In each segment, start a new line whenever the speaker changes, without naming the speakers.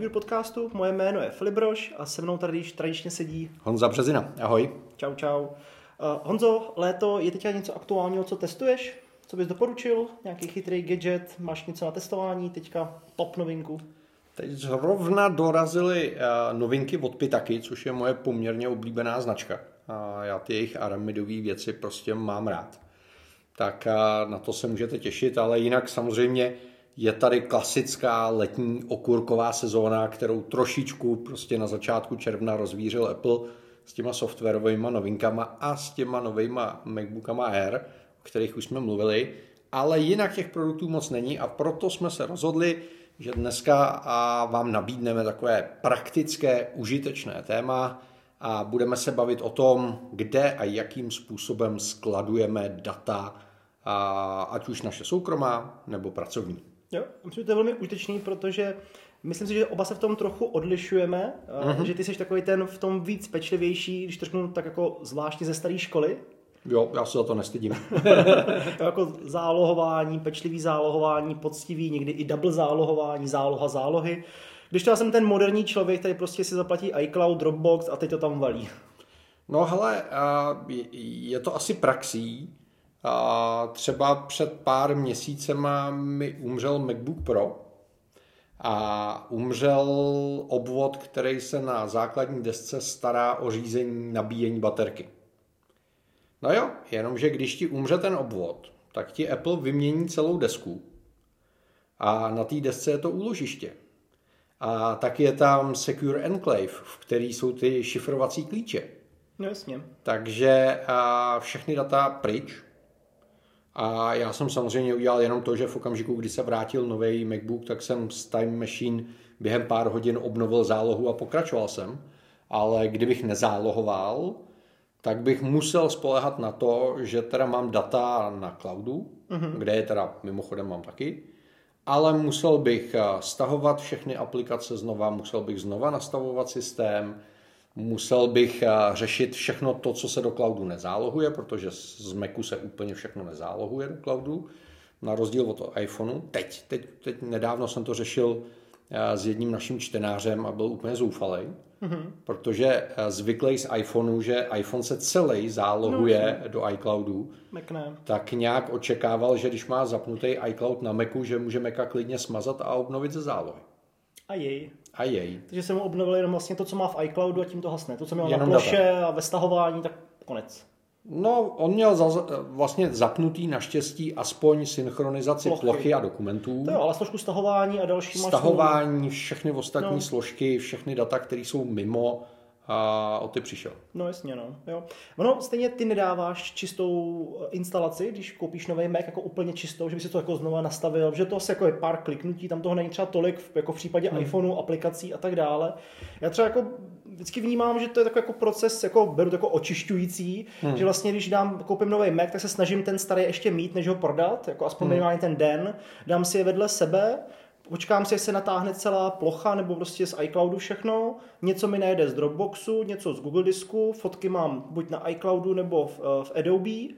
IPL podcastu. Moje jméno je Filip Broš a se mnou tady již tradičně sedí
Honza Březina. Ahoj.
Čau, čau. Uh, Honzo, léto, je teď něco aktuálního, co testuješ? Co bys doporučil? Nějaký chytrý gadget? Máš něco na testování? Teďka top novinku?
Teď zrovna dorazily uh, novinky od Pitaky, což je moje poměrně oblíbená značka. A já ty jejich aramidové věci prostě mám rád. Tak uh, na to se můžete těšit, ale jinak samozřejmě je tady klasická letní okurková sezóna, kterou trošičku prostě na začátku června rozvířil Apple s těma softwarovými novinkama a s těma novejma MacBookama Air, o kterých už jsme mluvili, ale jinak těch produktů moc není a proto jsme se rozhodli, že dneska vám nabídneme takové praktické, užitečné téma a budeme se bavit o tom, kde a jakým způsobem skladujeme data, ať už naše soukromá nebo pracovní.
Jo, myslím, že to je velmi užitečný, protože myslím si, že oba se v tom trochu odlišujeme, mm-hmm. že ty jsi takový ten v tom víc pečlivější, když to řeknu tak jako zvláštně ze staré školy.
Jo, já se za to nestydím.
jako zálohování, pečlivý zálohování, poctivý, někdy i double zálohování, záloha zálohy. Když to já jsem ten moderní člověk, tady prostě si zaplatí iCloud, Dropbox a teď to tam valí.
No hele, je to asi praxí, a třeba před pár měsícema mi umřel MacBook Pro a umřel obvod, který se na základní desce stará o řízení nabíjení baterky. No jo, jenomže když ti umře ten obvod, tak ti Apple vymění celou desku a na té desce je to úložiště. A tak je tam Secure Enclave, v který jsou ty šifrovací klíče.
No jasně.
Takže a všechny data pryč, a já jsem samozřejmě udělal jenom to, že v okamžiku, kdy se vrátil nový MacBook, tak jsem z Time Machine během pár hodin obnovil zálohu a pokračoval jsem. Ale kdybych nezálohoval, tak bych musel spolehat na to, že teda mám data na cloudu, mm-hmm. kde je teda mimochodem mám taky, ale musel bych eh, stahovat všechny aplikace znova, musel bych znova nastavovat systém, Musel bych eh, řešit všechno to, co se do cloudu nezálohuje, protože z Macu se úplně všechno nezálohuje do cloudu, na rozdíl od iPhoneu. Teď, teď, teď nedávno jsem to řešil eh, s jedním naším čtenářem a byl úplně zoufalý, mm-hmm. protože eh, zvyklý z iPhoneu, že iPhone se celý zálohuje no, do iCloudu,
Mac ne.
tak nějak očekával, že když má zapnutý iCloud na Macu, že může Maca klidně smazat a obnovit ze zálohy.
A jej.
A jej.
Takže jsem mu obnovil jenom vlastně to, co má v iCloudu a tím to hasne. To, co měl jenom na ploše data. a ve stahování, tak konec.
No, on měl za, vlastně zapnutý naštěstí aspoň synchronizaci plochy, plochy a dokumentů.
To jo, ale složku stahování a další
Stahování, všechny ostatní no. složky, všechny data, které jsou mimo, a o ty přišel.
No jasně, no. Jo. Ono stejně ty nedáváš čistou eh, instalaci, když koupíš nový Mac jako úplně čistou, že by si to jako znova nastavil, že to asi jako je pár kliknutí, tam toho není třeba tolik jako v případě hmm. iPhoneu, aplikací a tak dále. Já třeba jako vždycky vnímám, že to je takový jako proces, jako beru to jako očišťující, hmm. že vlastně když dám, koupím nový Mac, tak se snažím ten starý ještě mít, než ho prodat, jako aspoň hmm. minimálně ten den, dám si je vedle sebe, počkám si, jestli se natáhne celá plocha nebo prostě z iCloudu všechno, něco mi najde z Dropboxu, něco z Google disku, fotky mám buď na iCloudu nebo v, eh, v Adobe,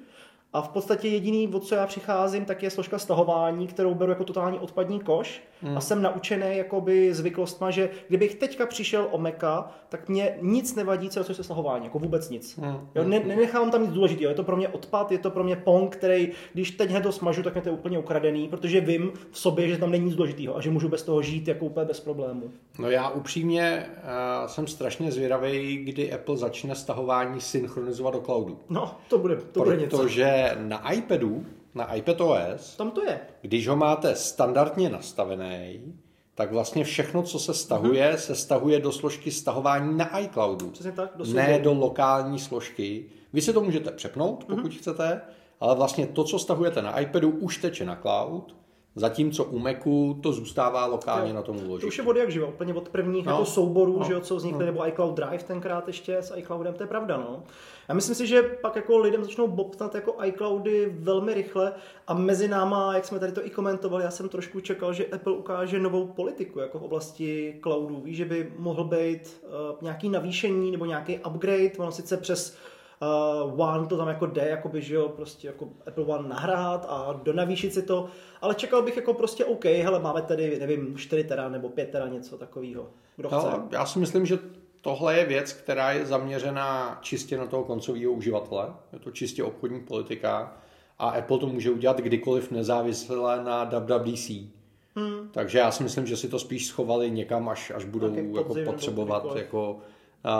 a v podstatě jediný, o co já přicházím, tak je složka stahování, kterou beru jako totální odpadní koš. Hmm. A jsem naučený jakoby zvyklostma, že kdybych teďka přišel o Meka, tak mě nic nevadí, co je stahování, jako vůbec nic. Hmm. Jo, ne, nenechám tam nic důležitého. Je to pro mě odpad, je to pro mě pong, který, když teď hned to smažu, tak mě to je úplně ukradený, protože vím v sobě, že tam není nic důležitého a že můžu bez toho žít jako úplně bez problému.
No já upřímně uh, jsem strašně zvědavý, kdy Apple začne stahování synchronizovat do cloudu.
No, to bude, to bude něco.
Protože na iPadu, na iPadOS,
tam to je.
Když ho máte standardně nastavený, tak vlastně všechno, co se stahuje, mm-hmm. se stahuje do složky stahování na iCloudu.
Přesně tak,
do ne do lokální složky. Vy si to můžete přepnout, pokud mm-hmm. chcete, ale vlastně to, co stahujete na iPadu, už teče na cloud Zatímco u Macu to zůstává lokálně jo. na tom úložišti.
To už je od jak živo, úplně od prvních no. jako souborů, no. že jo, co vznikly, no. nebo iCloud Drive tenkrát ještě s iCloudem, to je pravda, no. Já myslím si, že pak jako lidem začnou bobtnat jako iCloudy velmi rychle a mezi náma, jak jsme tady to i komentovali, já jsem trošku čekal, že Apple ukáže novou politiku jako v oblasti cloudů. Víš, že by mohl být uh, nějaký navýšení nebo nějaký upgrade, ono sice přes Uh, One to tam jako jde, jakoby, že jo, prostě jako Apple One nahrát a donavýšit si to, ale čekal bych jako prostě OK, hele, máme tady, nevím, 4 tera nebo 5 tera, něco takového. Kdo chce?
No, já si myslím, že tohle je věc, která je zaměřená čistě na toho koncového uživatele. Je to čistě obchodní politika a Apple to může udělat kdykoliv nezávisle na WWDC. Hmm. Takže já si myslím, že si to spíš schovali někam, až, až budou jako potřebovat jako,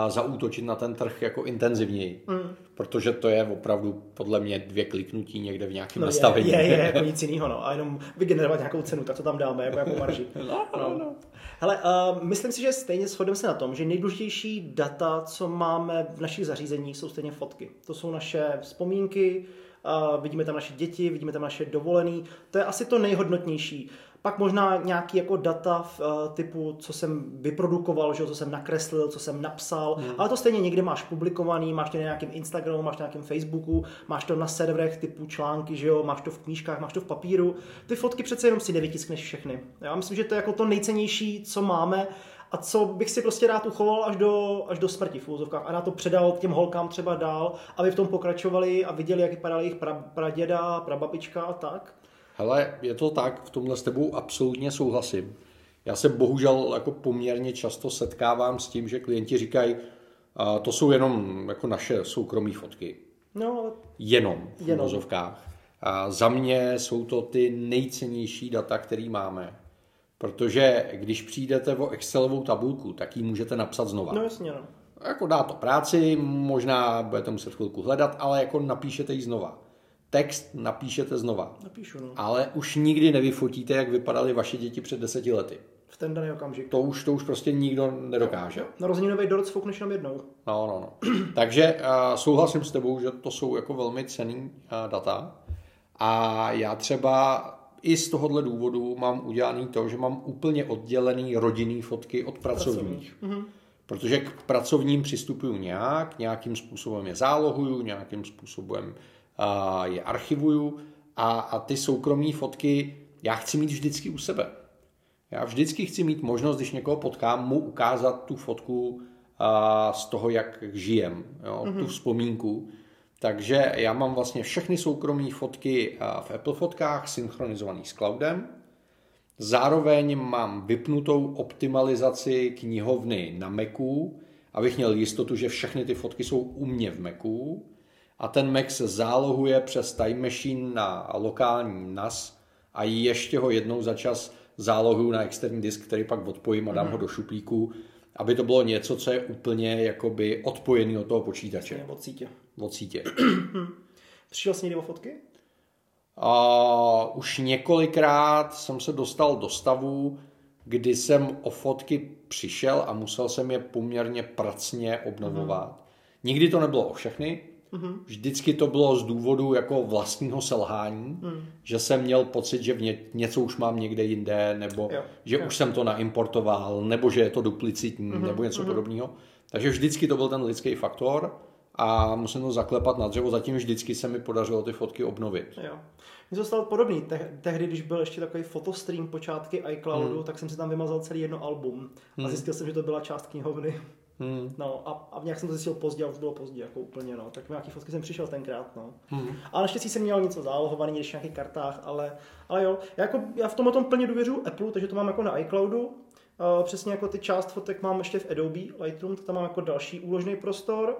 zaútočit na ten trh jako intenzivněji. Hmm. Protože to je opravdu podle mě dvě kliknutí někde v nějakém
no
nastavení.
Je, je, je, jako nic jiného. No. A jenom vygenerovat nějakou cenu, tak to tam dáme, jako, jako marži.
no, no, no.
Hele, uh, myslím si, že stejně shodeme se na tom, že nejdůležitější data, co máme v našich zařízeních, jsou stejně fotky. To jsou naše vzpomínky, uh, vidíme tam naše děti, vidíme tam naše dovolený. To je asi to nejhodnotnější. Pak možná nějaký jako data v, uh, typu, co jsem vyprodukoval, že, co jsem nakreslil, co jsem napsal, hmm. ale to stejně někde máš publikovaný, máš to na nějakém Instagramu, máš to na nějakém Facebooku, máš to na serverech typu články, že jo, máš to v knížkách, máš to v papíru. Ty fotky přece jenom si nevytiskneš všechny. Já myslím, že to je jako to nejcennější, co máme a co bych si prostě rád uchoval až do, až do smrti v úzovkách a na to předal k těm holkám třeba dál, aby v tom pokračovali a viděli, jak vypadala jejich pra, praděda, prababička a tak.
Hele, je to tak, v tomhle s tebou absolutně souhlasím. Já se bohužel jako poměrně často setkávám s tím, že klienti říkají, a to jsou jenom jako naše soukromé fotky.
No.
Jenom v jenom. A za mě jsou to ty nejcennější data, které máme. Protože když přijdete o Excelovou tabulku, tak ji můžete napsat znova.
No jasně, no.
Jako dá to práci, možná budete muset chvilku hledat, ale jako napíšete ji znova text napíšete znova.
Napíšu, no.
Ale už nikdy nevyfotíte, jak vypadaly vaše děti před deseti lety.
V ten daný okamžik.
To už, to už prostě nikdo nedokáže.
No, na roznínový dort sfoukneš jenom jednou.
No, no, no. Takže uh, souhlasím s tebou, že to jsou jako velmi cený uh, data. A já třeba i z tohohle důvodu mám udělaný to, že mám úplně oddělený rodinný fotky od pracovních. Mm-hmm. Protože k pracovním přistupuju nějak, nějakým způsobem je zálohuju, nějakým způsobem je archivuju a, a ty soukromé fotky já chci mít vždycky u sebe. Já vždycky chci mít možnost, když někoho potkám, mu ukázat tu fotku a, z toho, jak žijem, jo, mm-hmm. tu vzpomínku. Takže já mám vlastně všechny soukromé fotky v Apple fotkách synchronizovaný s cloudem. Zároveň mám vypnutou optimalizaci knihovny na Macu, abych měl jistotu, že všechny ty fotky jsou u mě v Macu a ten Mac se zálohuje přes Time Machine na lokální NAS a ještě ho jednou za čas zálohuju na externí disk, který pak odpojím a dám mm-hmm. ho do šuplíku, aby to bylo něco, co je úplně jakoby odpojený od toho počítače.
Od sítě.
Od sítě.
Přišel jsi někdy o fotky?
A už několikrát jsem se dostal do stavu, kdy jsem o fotky přišel a musel jsem je poměrně pracně obnovovat. Mm. Nikdy to nebylo o všechny, Mm-hmm. Vždycky to bylo z důvodu jako vlastního selhání, mm. že jsem měl pocit, že ně, něco už mám někde jinde, nebo jo. že jo. už jsem to naimportoval, nebo že je to duplicitní, mm-hmm. nebo něco mm-hmm. podobného. Takže vždycky to byl ten lidský faktor a musím to zaklepat na dřevo, zatím vždycky se mi podařilo ty fotky obnovit.
Jo. Mně to stalo podobný. Te- tehdy, když byl ještě takový fotostream počátky iCloudu, hmm. tak jsem si tam vymazal celý jedno album hmm. a zjistil jsem, že to byla část knihovny. Hmm. No a, a nějak jsem to zjistil pozdě a už bylo pozdě, jako úplně, no. Tak nějaký fotky jsem přišel tenkrát, no. Hmm. A naštěstí jsem měl něco zálohovaný, ještě v nějakých kartách, ale, ale jo, já, jako, já v tomhle tom plně důvěřuji Apple, takže to mám jako na iCloudu. Uh, přesně jako ty část fotek mám ještě v Adobe Lightroom, tak tam mám jako další úložný prostor.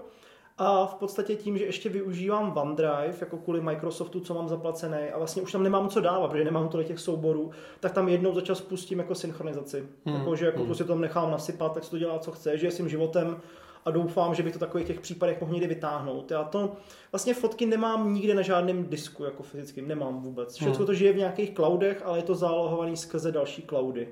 A v podstatě tím, že ještě využívám OneDrive jako kvůli Microsoftu, co mám zaplacený a vlastně už tam nemám co dávat, protože nemám tolik těch souborů, tak tam jednou za čas pustím jako synchronizaci. Hmm. Jako, že jako hmm. prostě to tam nechám nasypat, tak si to dělá, co chce, že svým životem a doufám, že bych to takových těch případech mohl někdy vytáhnout. Já to vlastně fotky nemám nikde na žádném disku jako fyzickým, nemám vůbec. Všechno hmm. to žije v nějakých cloudech, ale je to zálohovaný skrze další cloudy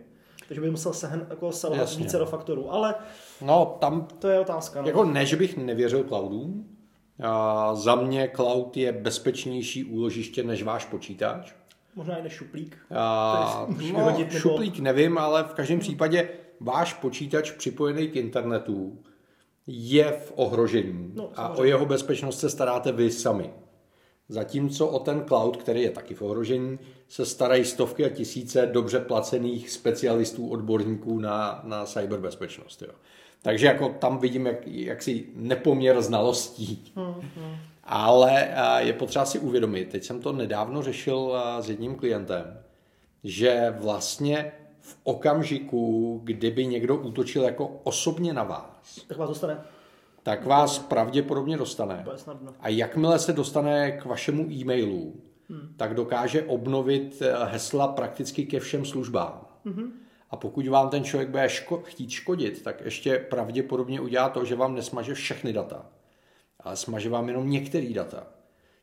takže by musel sehen, jako selhat více do faktorů. Ale
no, tam,
to je otázka. No.
Jako ne, že bych nevěřil cloudům. A za mě cloud je bezpečnější úložiště než váš počítač.
Možná i než šuplík.
A, no, hodit, nebo... Šuplík nevím, ale v každém případě váš počítač připojený k internetu je v ohrožení no, a o jeho bezpečnost se staráte vy sami. Zatímco o ten cloud, který je taky v ohrožení, se starají stovky a tisíce dobře placených specialistů, odborníků na, na cyberbezpečnost. Jo. Takže jako tam vidím jak, jaksi nepoměr znalostí. Ale je potřeba si uvědomit, teď jsem to nedávno řešil s jedním klientem, že vlastně v okamžiku, kdyby někdo útočil jako osobně na vás,
tak vás dostane.
Tak vás pravděpodobně dostane. A jakmile se dostane k vašemu e-mailu, hmm. tak dokáže obnovit eh, hesla prakticky ke všem službám. Hmm. A pokud vám ten člověk bude ško- chtít škodit, tak ještě pravděpodobně udělá to, že vám nesmaže všechny data, ale smaže vám jenom některé data,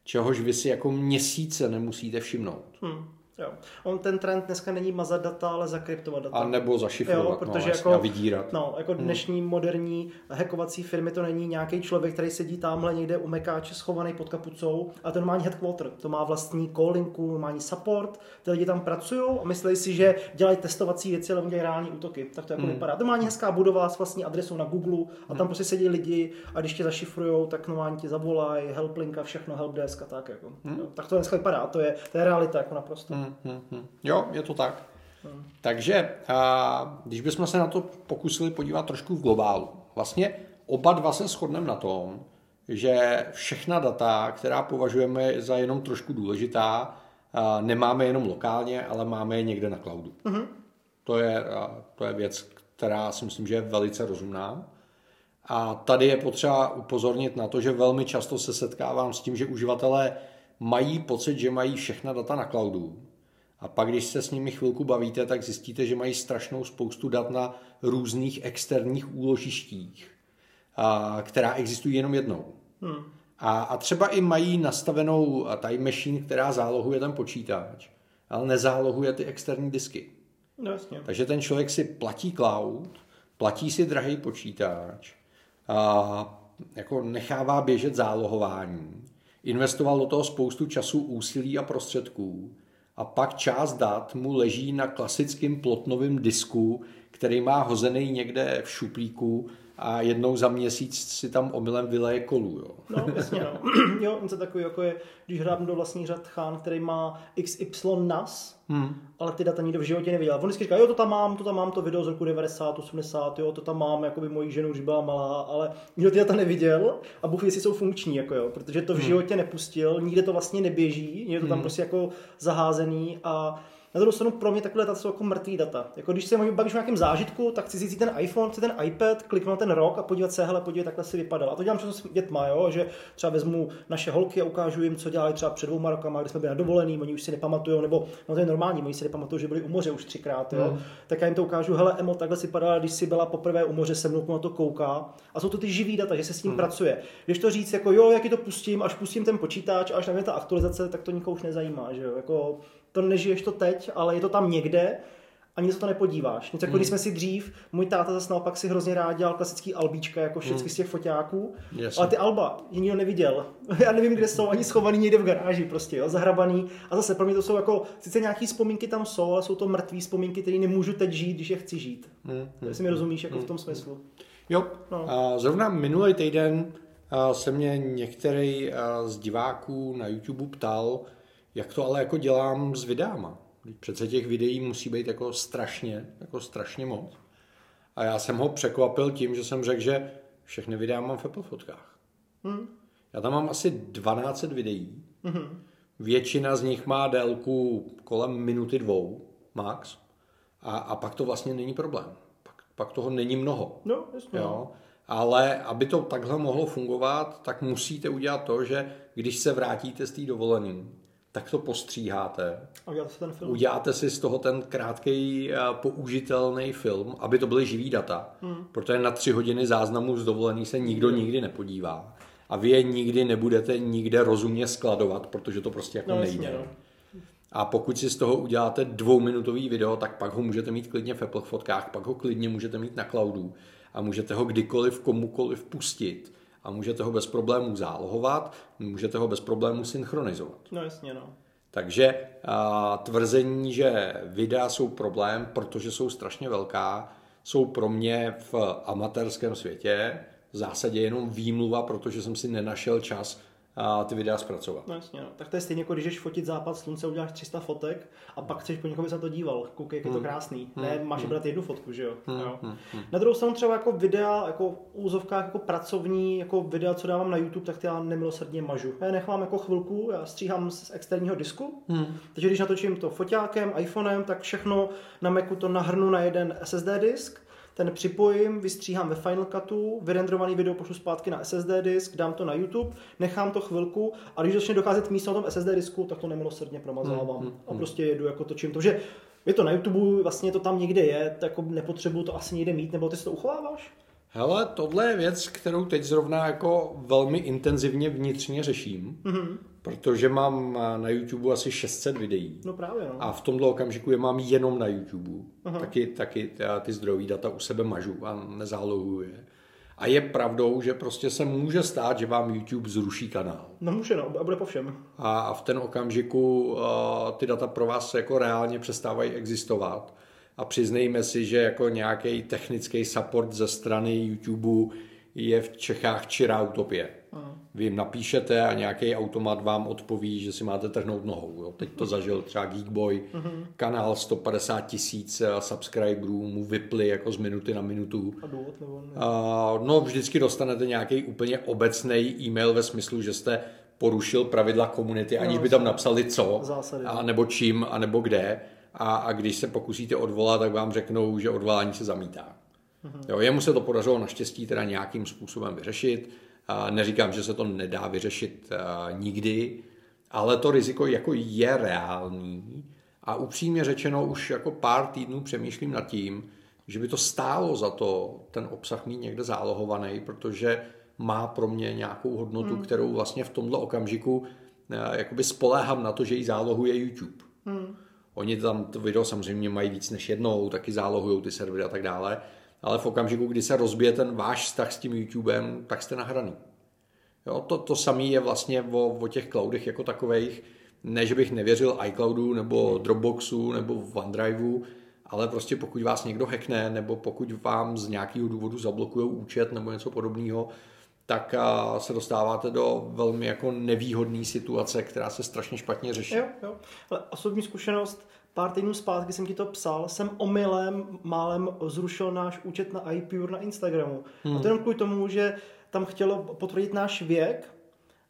čehož vy si jako měsíce nemusíte všimnout. Hmm.
Jo. On ten trend dneska není mazat data, ale zakryptovat data.
A nebo zašifrovat, jo,
protože
no,
jako, a
vydírat.
No, jako hmm. dnešní moderní hackovací firmy to není nějaký člověk, který sedí tamhle někde u mekáče schovaný pod kapucou a to normální headquarter. To má vlastní callinku, normální support, ty lidi tam pracují a myslí si, že dělají testovací věci, ale dělají reální útoky. Tak to jako hmm. vypadá. To má hezká budova s vlastní adresou na Google a tam hmm. prostě sedí lidi a když tě zašifrujou, tak normálně ti zavolají, helplink a všechno, helpdesk a tak. Jako. Hmm. Jo, tak to dneska vypadá, to je, to je realita jako naprosto. Hmm.
Hmm, hmm. Jo, je to tak. Hmm. Takže a, když bychom se na to pokusili podívat trošku v globálu, vlastně oba dva se shodneme na tom, že všechna data, která považujeme za jenom trošku důležitá, a, nemáme jenom lokálně, ale máme je někde na cloudu. Hmm. To, je, a, to je věc, která si myslím, že je velice rozumná. A tady je potřeba upozornit na to, že velmi často se setkávám s tím, že uživatelé mají pocit, že mají všechna data na cloudu a pak, když se s nimi chvilku bavíte, tak zjistíte, že mají strašnou spoustu dat na různých externích úložištích, a, která existují jenom jednou. Hmm. A, a třeba i mají nastavenou time machine, která zálohuje ten počítač, ale nezálohuje ty externí disky.
No, jasně.
Takže ten člověk si platí cloud, platí si drahý počítač, a jako nechává běžet zálohování, investoval do toho spoustu času, úsilí a prostředků a pak část dat mu leží na klasickém plotnovém disku, který má hozený někde v šuplíku a jednou za měsíc si tam omylem vyleje kolu. Jo.
No, jasně, no. jo, on se takový, jako je, když hrám do vlastních řad Chán, který má XY NAS, hmm. ale ty data nikdo v životě neviděl. On vždycky říká, jo, to tam mám, to tam mám, to video z roku 90, 80, jo, to tam mám, jako by moji ženu, když byla malá, ale nikdo ty data neviděl a Bůh jestli jsou funkční, jako jo, protože to v hmm. životě nepustil, nikde to vlastně neběží, je to tam hmm. prostě jako zaházený a na druhou stranu pro mě takhle data jsou jako mrtvý data. Jako když se bavíš o nějakém zážitku, tak chci si ten iPhone, chci ten iPad, kliknout ten rok a podívat se, hele, podívej, takhle si vypadal. A to dělám často s dětma, jo? že třeba vezmu naše holky a ukážu jim, co dělali třeba před dvouma rokama, kdy jsme byli na dovolený, oni už si nepamatují, nebo no to je normální, oni si nepamatují, že byli u moře už třikrát. Jo? Mm. Tak já jim to ukážu, hele, Emo, takhle si vypadala, když si byla poprvé u moře se mnou, na to kouká. A jsou to ty živý data, že se s tím mm. pracuje. Když to říct, jako jo, jak to pustím, až pustím ten počítač, až na ta aktualizace, tak to nikoho už nezajímá. Že jo? Jako, to nežiješ to teď, ale je to tam někde ani se to nepodíváš. Něco jako hmm. když jsme si dřív, můj táta zase naopak si hrozně rád dělal klasický albíčka, jako všechny hmm. z těch foťáků, yes. ale ty alba je nikdo neviděl. Já nevím, kde jsou, ani schovaný někde v garáži prostě, jo, zahrabaný. A zase pro mě to jsou jako, sice nějaký vzpomínky tam jsou, ale jsou to mrtvé vzpomínky, které nemůžu teď žít, když je chci žít. Hmm. Jestli mi rozumíš, jako hmm. v tom smyslu.
Jo, no. a zrovna minulý týden se mě některý z diváků na YouTube ptal, jak to ale jako dělám s videama. Přece těch videí musí být jako strašně, jako strašně moc. A já jsem ho překvapil tím, že jsem řekl, že všechny videa mám v Apple fotkách. Hmm. Já tam mám asi 12 videí. Hmm. Většina z nich má délku kolem minuty dvou, max. A, a pak to vlastně není problém. Pak, pak toho není mnoho.
No, jasně. Jo?
Ale aby to takhle mohlo fungovat, tak musíte udělat to, že když se vrátíte z té dovolené, tak to postříháte.
A uděláte si ten film.
Uděláte si z toho ten krátký použitelný film, aby to byly živý data. Hmm. Protože na tři hodiny záznamu z dovolený se nikdo nikdy nepodívá. A vy je nikdy nebudete nikde rozumně skladovat, protože to prostě jako no, nejde. Jasně, no. A pokud si z toho uděláte dvouminutový video, tak pak ho můžete mít klidně v Apple fotkách, pak ho klidně můžete mít na cloudu a můžete ho kdykoliv komukoliv pustit a můžete ho bez problémů zálohovat, můžete ho bez problémů synchronizovat.
No jasně, no.
Takže a, tvrzení, že videa jsou problém, protože jsou strašně velká, jsou pro mě v amatérském světě v zásadě jenom výmluva, protože jsem si nenašel čas a ty videa zpracovat.
No jasně, no. Tak to je stejně jako když jdeš fotit západ slunce, uděláš 300 fotek a pak chceš po někom, aby se na to díval. Koukej, jak je to krásný. Ne, máš brát jednu fotku, že jo. jo. Na druhou stranu třeba jako videa, jako v úzovkách jako pracovní, jako videa, co dávám na YouTube, tak ty já nemilosrdně mažu. Já nechám jako chvilku, já stříhám z externího disku, takže když natočím to foťákem, iPhonem, tak všechno na Macu to nahrnu na jeden SSD disk, ten připojím, vystříhám ve Final Cutu, vyrendrovaný video pošlu zpátky na SSD disk, dám to na YouTube, nechám to chvilku a když začne docházet místo na tom SSD disku, tak to nemilosrdně promazávám
Hmm,
a prostě jedu jako točím. to, že je to na YouTube, vlastně to tam někde je, tak jako nepotřebuju to asi někde mít, nebo ty si to uchováváš?
Hele, tohle je věc, kterou teď zrovna jako velmi intenzivně vnitřně řeším, mm-hmm. Protože mám na YouTube asi 600 videí.
No právě, no.
A v tomhle okamžiku je mám jenom na YouTube. Aha. Taky, taky já ty zdrojové data u sebe mažu a nezálohuju je. A je pravdou, že prostě se může stát, že vám YouTube zruší kanál.
No může, no, a bude po všem.
A v ten okamžiku uh, ty data pro vás jako reálně přestávají existovat. A přiznejme si, že jako nějaký technický support ze strany YouTube je v Čechách čirá utopie. Aha. Vy jim napíšete a nějaký automat vám odpoví, že si máte trhnout nohou. Jo. Teď to zažil třeba Geekboy, uh-huh. kanál 150 tisíc subscriberů mu vyply jako z minuty na minutu.
A důvod nebo ne?
Uh, no vždycky dostanete nějaký úplně obecný e-mail ve smyslu, že jste porušil pravidla komunity, aniž by tam napsali co,
Zásady,
a nebo čím, a nebo kde. A, a když se pokusíte odvolat, tak vám řeknou, že odvolání se zamítá. Jo, jemu se to podařilo naštěstí teda nějakým způsobem vyřešit. A neříkám, že se to nedá vyřešit nikdy, ale to riziko jako je reálný. A upřímně řečeno, už jako pár týdnů přemýšlím nad tím, že by to stálo za to ten obsah mít někde zálohovaný, protože má pro mě nějakou hodnotu, hmm. kterou vlastně v tomto okamžiku jakoby spoléhám na to, že ji zálohuje YouTube. Hmm. Oni tam to video samozřejmě mají víc než jednou, taky zálohují ty servery a tak dále, ale v okamžiku, kdy se rozbije ten váš vztah s tím YouTubem, tak jste nahraný. Jo, to, to samé je vlastně o, o těch cloudech jako takových. Ne, že bych nevěřil iCloudu nebo Dropboxu nebo OneDriveu, ale prostě pokud vás někdo hackne nebo pokud vám z nějakého důvodu zablokují účet nebo něco podobného, tak se dostáváte do velmi jako nevýhodné situace, která se strašně špatně řeší.
Jo, jo. Ale osobní zkušenost, pár týdnů zpátky jsem ti to psal, jsem omylem málem zrušil náš účet na iPure na Instagramu. Hmm. A to jenom kvůli tomu, že tam chtělo potvrdit náš věk,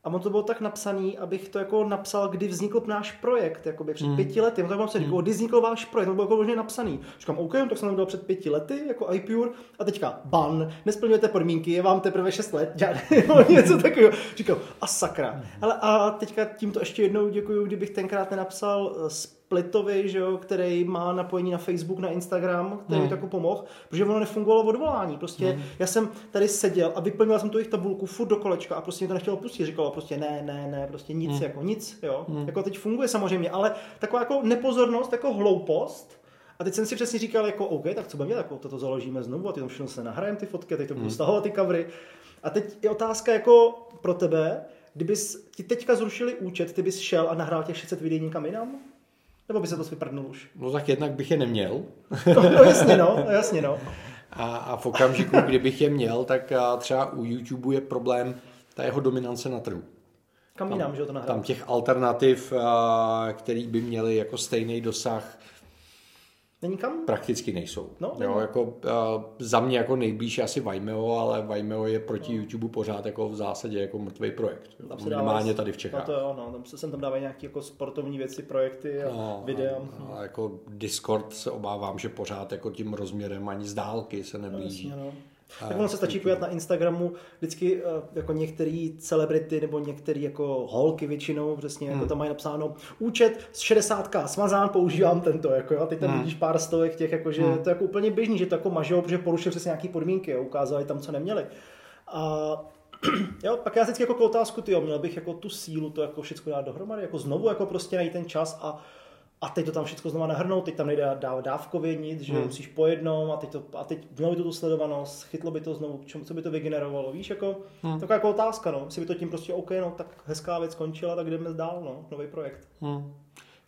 a on to bylo tak napsaný, abych to jako napsal, kdy vznikl náš projekt, jakoby před mm. pěti lety. On to bylo říkal, kdy vznikl váš projekt, to bylo jako napsaný. Říkám, OK, tak jsem tam dal před pěti lety, jako iPure, a teďka ban, nesplňujete podmínky, je vám teprve šest let, něco takového. Říkal, a sakra. Ale a teďka tímto ještě jednou děkuju, kdybych tenkrát nenapsal Splitovi, že jo, který má napojení na Facebook, na Instagram, který mi tak pomohl, protože ono nefungovalo odvolání. Prostě mm. já jsem tady seděl a vyplnil jsem tu jejich tabulku furt do kolečka a prostě mě to nechtělo pustit. Říkalo prostě ne, ne, ne, prostě nic, mm. jako nic, jo. Mm. Jako teď funguje samozřejmě, ale taková jako nepozornost, jako hloupost, a teď jsem si přesně říkal, jako OK, tak co budeme dělat, jako toto založíme znovu a ty tam všechno se nahrajeme ty fotky, teď to budu mm. stahovat ty covery. A teď je otázka jako pro tebe, kdybys ti teďka zrušili účet, ty bys šel a nahrál těch 600 videí někam jinam? Nebo by se to vyprdnul už?
No tak jednak bych je neměl.
no, no jasně no, jasně no.
A, a v okamžiku, kdybych je měl, tak třeba u YouTube je problém ta jeho dominance na trhu.
Kam jinam, že to nahrál?
Tam těch alternativ, který by měly jako stejný dosah,
Není kam?
Prakticky nejsou.
No,
jo, jako, uh, za mě jako nejblíž je asi Vimeo, ale Vimeo je proti no. YouTube pořád jako v zásadě jako mrtvý projekt. Tam se Minimálně tady v Čechách.
No to jo, no, tam se sem tam dávají nějaké jako sportovní věci, projekty a no, videa.
A, a, jako Discord se obávám, že pořád jako tím rozměrem ani z dálky se neblíží.
No, jasně, no. Tak ono se stačí podívat na Instagramu vždycky jako některé celebrity nebo některé jako holky většinou, přesně jako hmm. tam mají napsáno účet z 60k smazán, používám tento, jako jo, teď tam hmm. vidíš pár stovek těch, jako, že hmm. to je jako úplně běžný, že to jako mažou, protože porušili přesně nějaké podmínky, jo, ukázali tam, co neměli. A jo, pak já vždycky jako otázku, ty jo, měl bych jako tu sílu to jako všechno dát dohromady, jako znovu jako prostě najít ten čas a a teď to tam všechno znovu nahrnout, teď tam nejde dávat dávkově nic, že hmm. musíš po jednom a teď, to, a teď to tu sledovanost, chytlo by to znovu, čem, co by to vygenerovalo, víš, jako, hmm. taková jako otázka, no, jestli by to tím prostě, OK, no, tak hezká věc skončila, tak jdeme dál, no, nový projekt.
Hmm.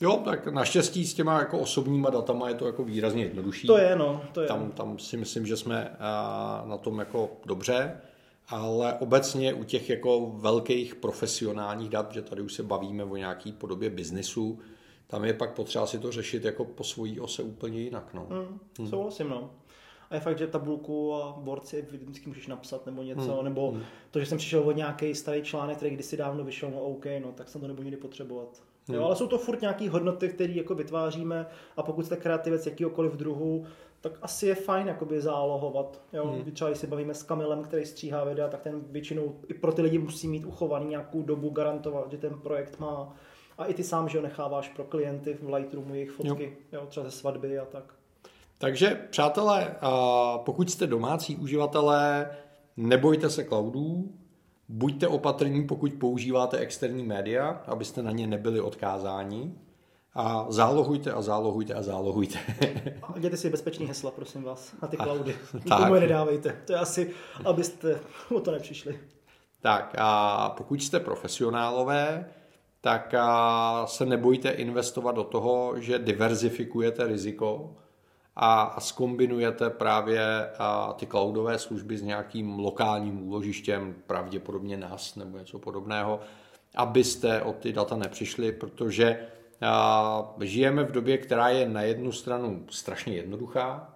Jo, tak naštěstí s těma jako osobníma datama je to jako výrazně jednodušší.
To je, no, to je.
Tam, tam si myslím, že jsme na tom jako dobře. ale obecně u těch jako velkých profesionálních dat, že tady už se bavíme o nějaký podobě biznisu, tam je pak potřeba si to řešit jako po svojí ose úplně jinak. No.
Hmm, hmm. Souhlasím, no. A je fakt, že tabulku a board si vždycky můžeš napsat nebo něco, hmm. nebo hmm. to, že jsem přišel o nějaký starý článek, který kdysi dávno vyšel, no OK, no tak jsem to nebudu nikdy potřebovat. Hmm. Jo, ale jsou to furt nějaké hodnoty, které jako vytváříme a pokud jste kreativec jakýkoliv druhu, tak asi je fajn jakoby zálohovat. Jo? Hmm. Třeba když se bavíme s Kamilem, který stříhá videa, tak ten většinou i pro ty lidi musí mít uchovaný nějakou dobu, garantovat, že ten projekt má. A i ty sám, že ho necháváš pro klienty v Lightroomu jejich fotky, jo. Jo, třeba ze svatby a tak.
Takže, přátelé, pokud jste domácí uživatelé, nebojte se cloudů, buďte opatrní, pokud používáte externí média, abyste na ně nebyli odkázáni. A zálohujte a zálohujte a zálohujte.
a děte si bezpečný hesla, prosím vás, na ty cloudy. Nikomu je nedávejte. To je asi, abyste o to nepřišli.
Tak a pokud jste profesionálové, tak se nebojte investovat do toho, že diverzifikujete riziko a skombinujete právě ty cloudové služby s nějakým lokálním úložištěm, pravděpodobně NAS nebo něco podobného, abyste o ty data nepřišli, protože žijeme v době, která je na jednu stranu strašně jednoduchá.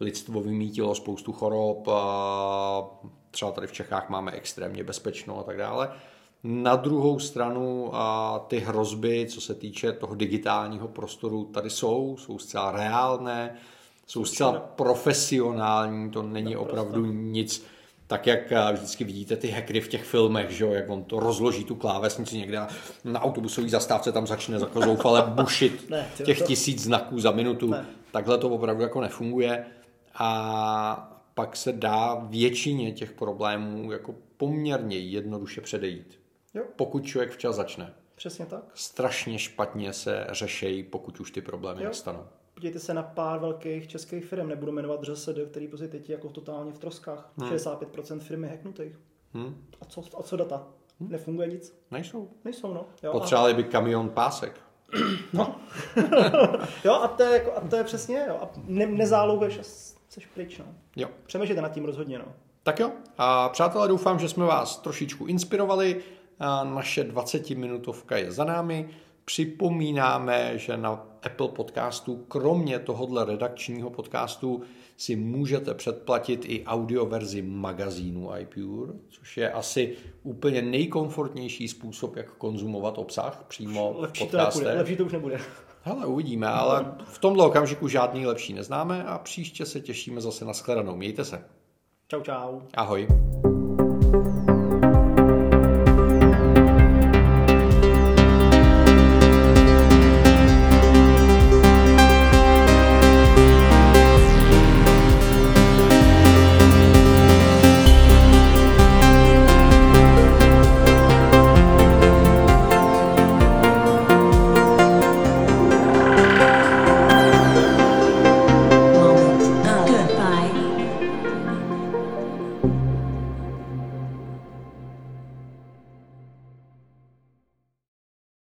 Lidstvo vymítilo spoustu chorob, třeba tady v Čechách máme extrémně bezpečno a tak dále. Na druhou stranu ty hrozby, co se týče toho digitálního prostoru, tady jsou, jsou zcela reálné, jsou zcela profesionální, to není opravdu nic, tak jak eh, vždycky vidíte ty hackery v těch filmech, že jo, jak on to rozloží tu klávesnici někde a na autobusové zastávce tam začne jako zoufale bušit ne, těch tisíc znaků za minutu. Ne. Takhle to opravdu jako nefunguje a pak se dá většině těch problémů jako poměrně jednoduše předejít. Jo. Pokud člověk včas začne.
Přesně tak.
Strašně špatně se řešejí, pokud už ty problémy jo. nastanou.
Podívejte se na pár velkých českých firm, nebudu jmenovat ŘSD, který prostě teď je jako totálně v troskách. Hmm. 65% firmy hacknutých. Hmm. A, co, a co data? Hmm. Nefunguje nic?
Nejsou.
Nejsou, no. Jo,
Potřebovali a... by kamion pásek.
No. jo, a to je, jako, a to je přesně, jo. A ne, nezálohuješ a jsi pryč, no.
Jo.
Přemýšlejte nad tím rozhodně, no.
Tak jo. A přátelé, doufám, že jsme vás trošičku inspirovali. Naše 20-minutovka je za námi. Připomínáme, že na Apple podcastu, kromě tohohle redakčního podcastu, si můžete předplatit i audioverzi magazínu iPure, což je asi úplně nejkomfortnější způsob, jak konzumovat obsah přímo
lepší
v podcastech.
To nebude, lepší to už nebude.
Hele, uvidíme, ale v tomhle okamžiku žádný lepší neznáme a příště se těšíme zase na shledanou. Mějte se.
Čau, čau.
Ahoj.